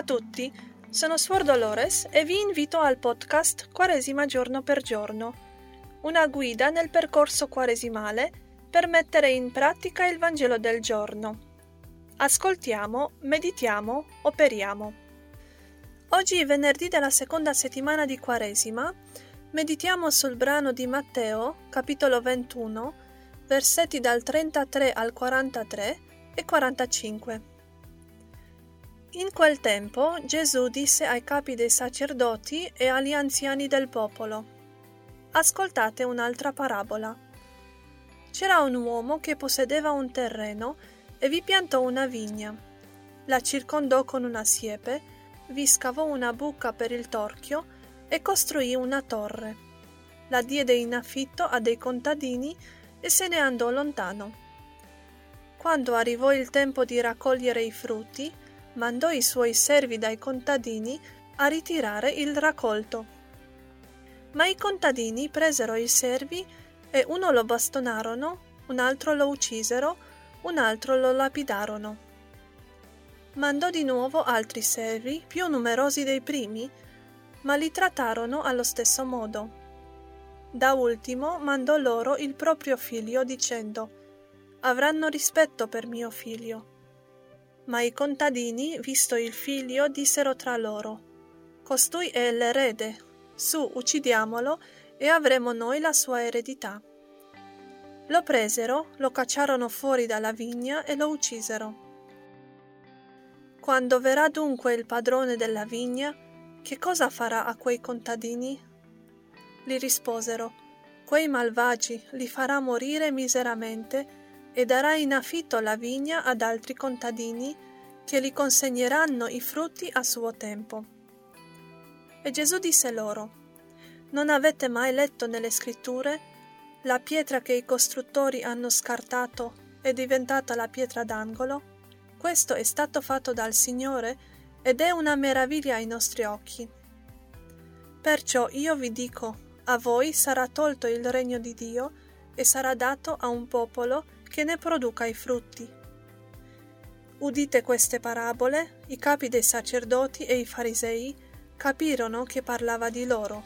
a tutti, sono Suor Dolores e vi invito al podcast Quaresima giorno per giorno, una guida nel percorso quaresimale per mettere in pratica il Vangelo del giorno. Ascoltiamo, meditiamo, operiamo. Oggi, venerdì della seconda settimana di Quaresima, meditiamo sul brano di Matteo, capitolo 21, versetti dal 33 al 43 e 45. In quel tempo Gesù disse ai capi dei sacerdoti e agli anziani del popolo, Ascoltate un'altra parabola. C'era un uomo che possedeva un terreno e vi piantò una vigna. La circondò con una siepe, vi scavò una buca per il torchio e costruì una torre. La diede in affitto a dei contadini e se ne andò lontano. Quando arrivò il tempo di raccogliere i frutti, mandò i suoi servi dai contadini a ritirare il raccolto. Ma i contadini presero i servi e uno lo bastonarono, un altro lo uccisero, un altro lo lapidarono. Mandò di nuovo altri servi, più numerosi dei primi, ma li trattarono allo stesso modo. Da ultimo mandò loro il proprio figlio dicendo Avranno rispetto per mio figlio. Ma i contadini, visto il figlio, dissero tra loro Costui è l'erede, su uccidiamolo e avremo noi la sua eredità. Lo presero, lo cacciarono fuori dalla vigna e lo uccisero. Quando verrà dunque il padrone della vigna, che cosa farà a quei contadini? Gli risposero Quei malvagi li farà morire miseramente e darà in affitto la vigna ad altri contadini che gli consegneranno i frutti a suo tempo. E Gesù disse loro, Non avete mai letto nelle scritture la pietra che i costruttori hanno scartato è diventata la pietra d'angolo? Questo è stato fatto dal Signore ed è una meraviglia ai nostri occhi. Perciò io vi dico, a voi sarà tolto il regno di Dio e sarà dato a un popolo che ne produca i frutti. Udite queste parabole, i capi dei sacerdoti e i farisei capirono che parlava di loro.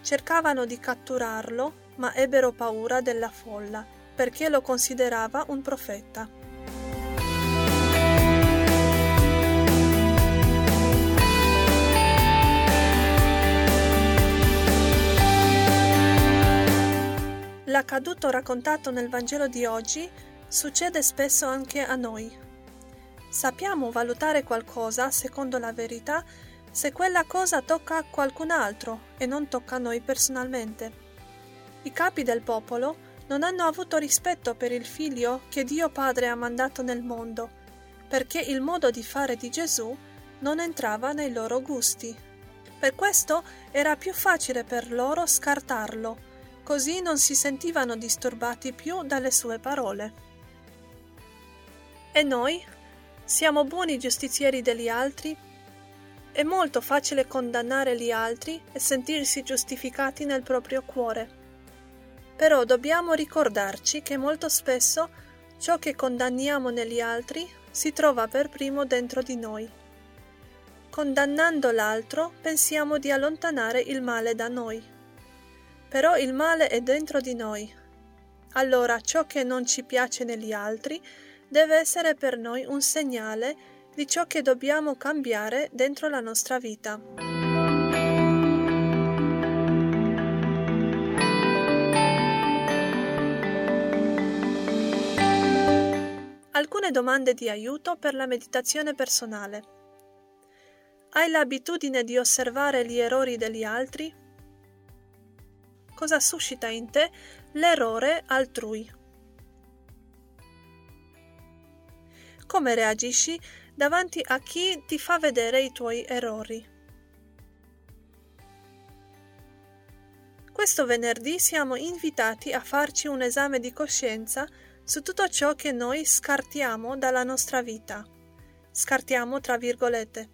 Cercavano di catturarlo, ma ebbero paura della folla, perché lo considerava un profeta. L'accaduto raccontato nel Vangelo di oggi succede spesso anche a noi. Sappiamo valutare qualcosa secondo la verità se quella cosa tocca a qualcun altro e non tocca a noi personalmente. I capi del popolo non hanno avuto rispetto per il figlio che Dio Padre ha mandato nel mondo, perché il modo di fare di Gesù non entrava nei loro gusti. Per questo era più facile per loro scartarlo così non si sentivano disturbati più dalle sue parole. E noi? Siamo buoni giustizieri degli altri? È molto facile condannare gli altri e sentirsi giustificati nel proprio cuore. Però dobbiamo ricordarci che molto spesso ciò che condanniamo negli altri si trova per primo dentro di noi. Condannando l'altro pensiamo di allontanare il male da noi però il male è dentro di noi. Allora ciò che non ci piace negli altri deve essere per noi un segnale di ciò che dobbiamo cambiare dentro la nostra vita. Alcune domande di aiuto per la meditazione personale. Hai l'abitudine di osservare gli errori degli altri? Cosa suscita in te l'errore altrui. Come reagisci davanti a chi ti fa vedere i tuoi errori? Questo venerdì siamo invitati a farci un esame di coscienza su tutto ciò che noi scartiamo dalla nostra vita. Scartiamo tra virgolette.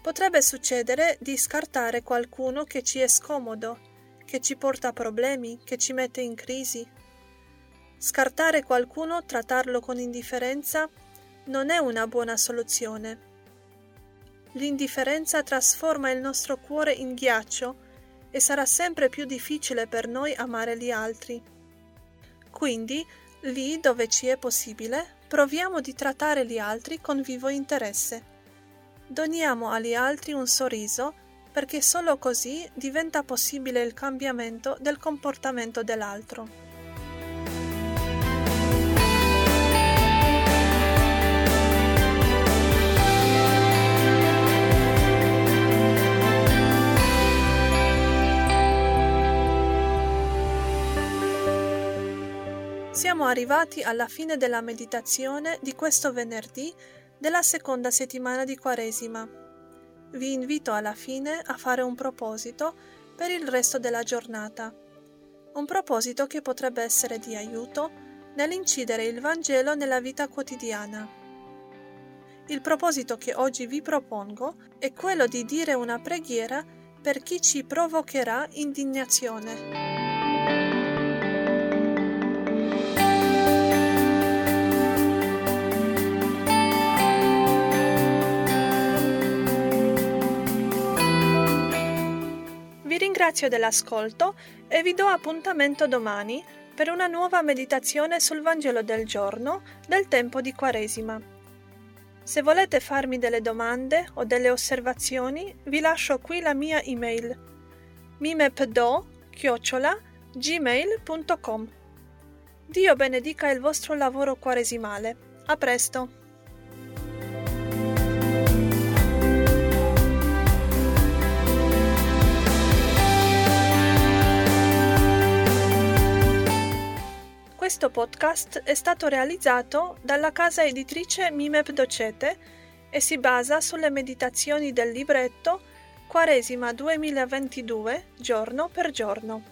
Potrebbe succedere di scartare qualcuno che ci è scomodo, che ci porta problemi, che ci mette in crisi. Scartare qualcuno, trattarlo con indifferenza, non è una buona soluzione. l'indifferenza trasforma il nostro cuore in ghiaccio e sarà sempre più difficile per noi amare gli altri. Quindi, lì dove ci è possibile, proviamo di trattare gli altri con vivo interesse. Doniamo agli altri un sorriso perché solo così diventa possibile il cambiamento del comportamento dell'altro. Siamo arrivati alla fine della meditazione di questo venerdì della seconda settimana di Quaresima. Vi invito alla fine a fare un proposito per il resto della giornata. Un proposito che potrebbe essere di aiuto nell'incidere il Vangelo nella vita quotidiana. Il proposito che oggi vi propongo è quello di dire una preghiera per chi ci provocherà indignazione. Ringrazio dell'ascolto e vi do appuntamento domani per una nuova meditazione sul Vangelo del giorno del tempo di Quaresima. Se volete farmi delle domande o delle osservazioni, vi lascio qui la mia email mimepdo-gmail.com Dio benedica il vostro lavoro quaresimale. A presto! Questo podcast è stato realizzato dalla casa editrice Mimep Docete e si basa sulle meditazioni del libretto Quaresima 2022 giorno per giorno.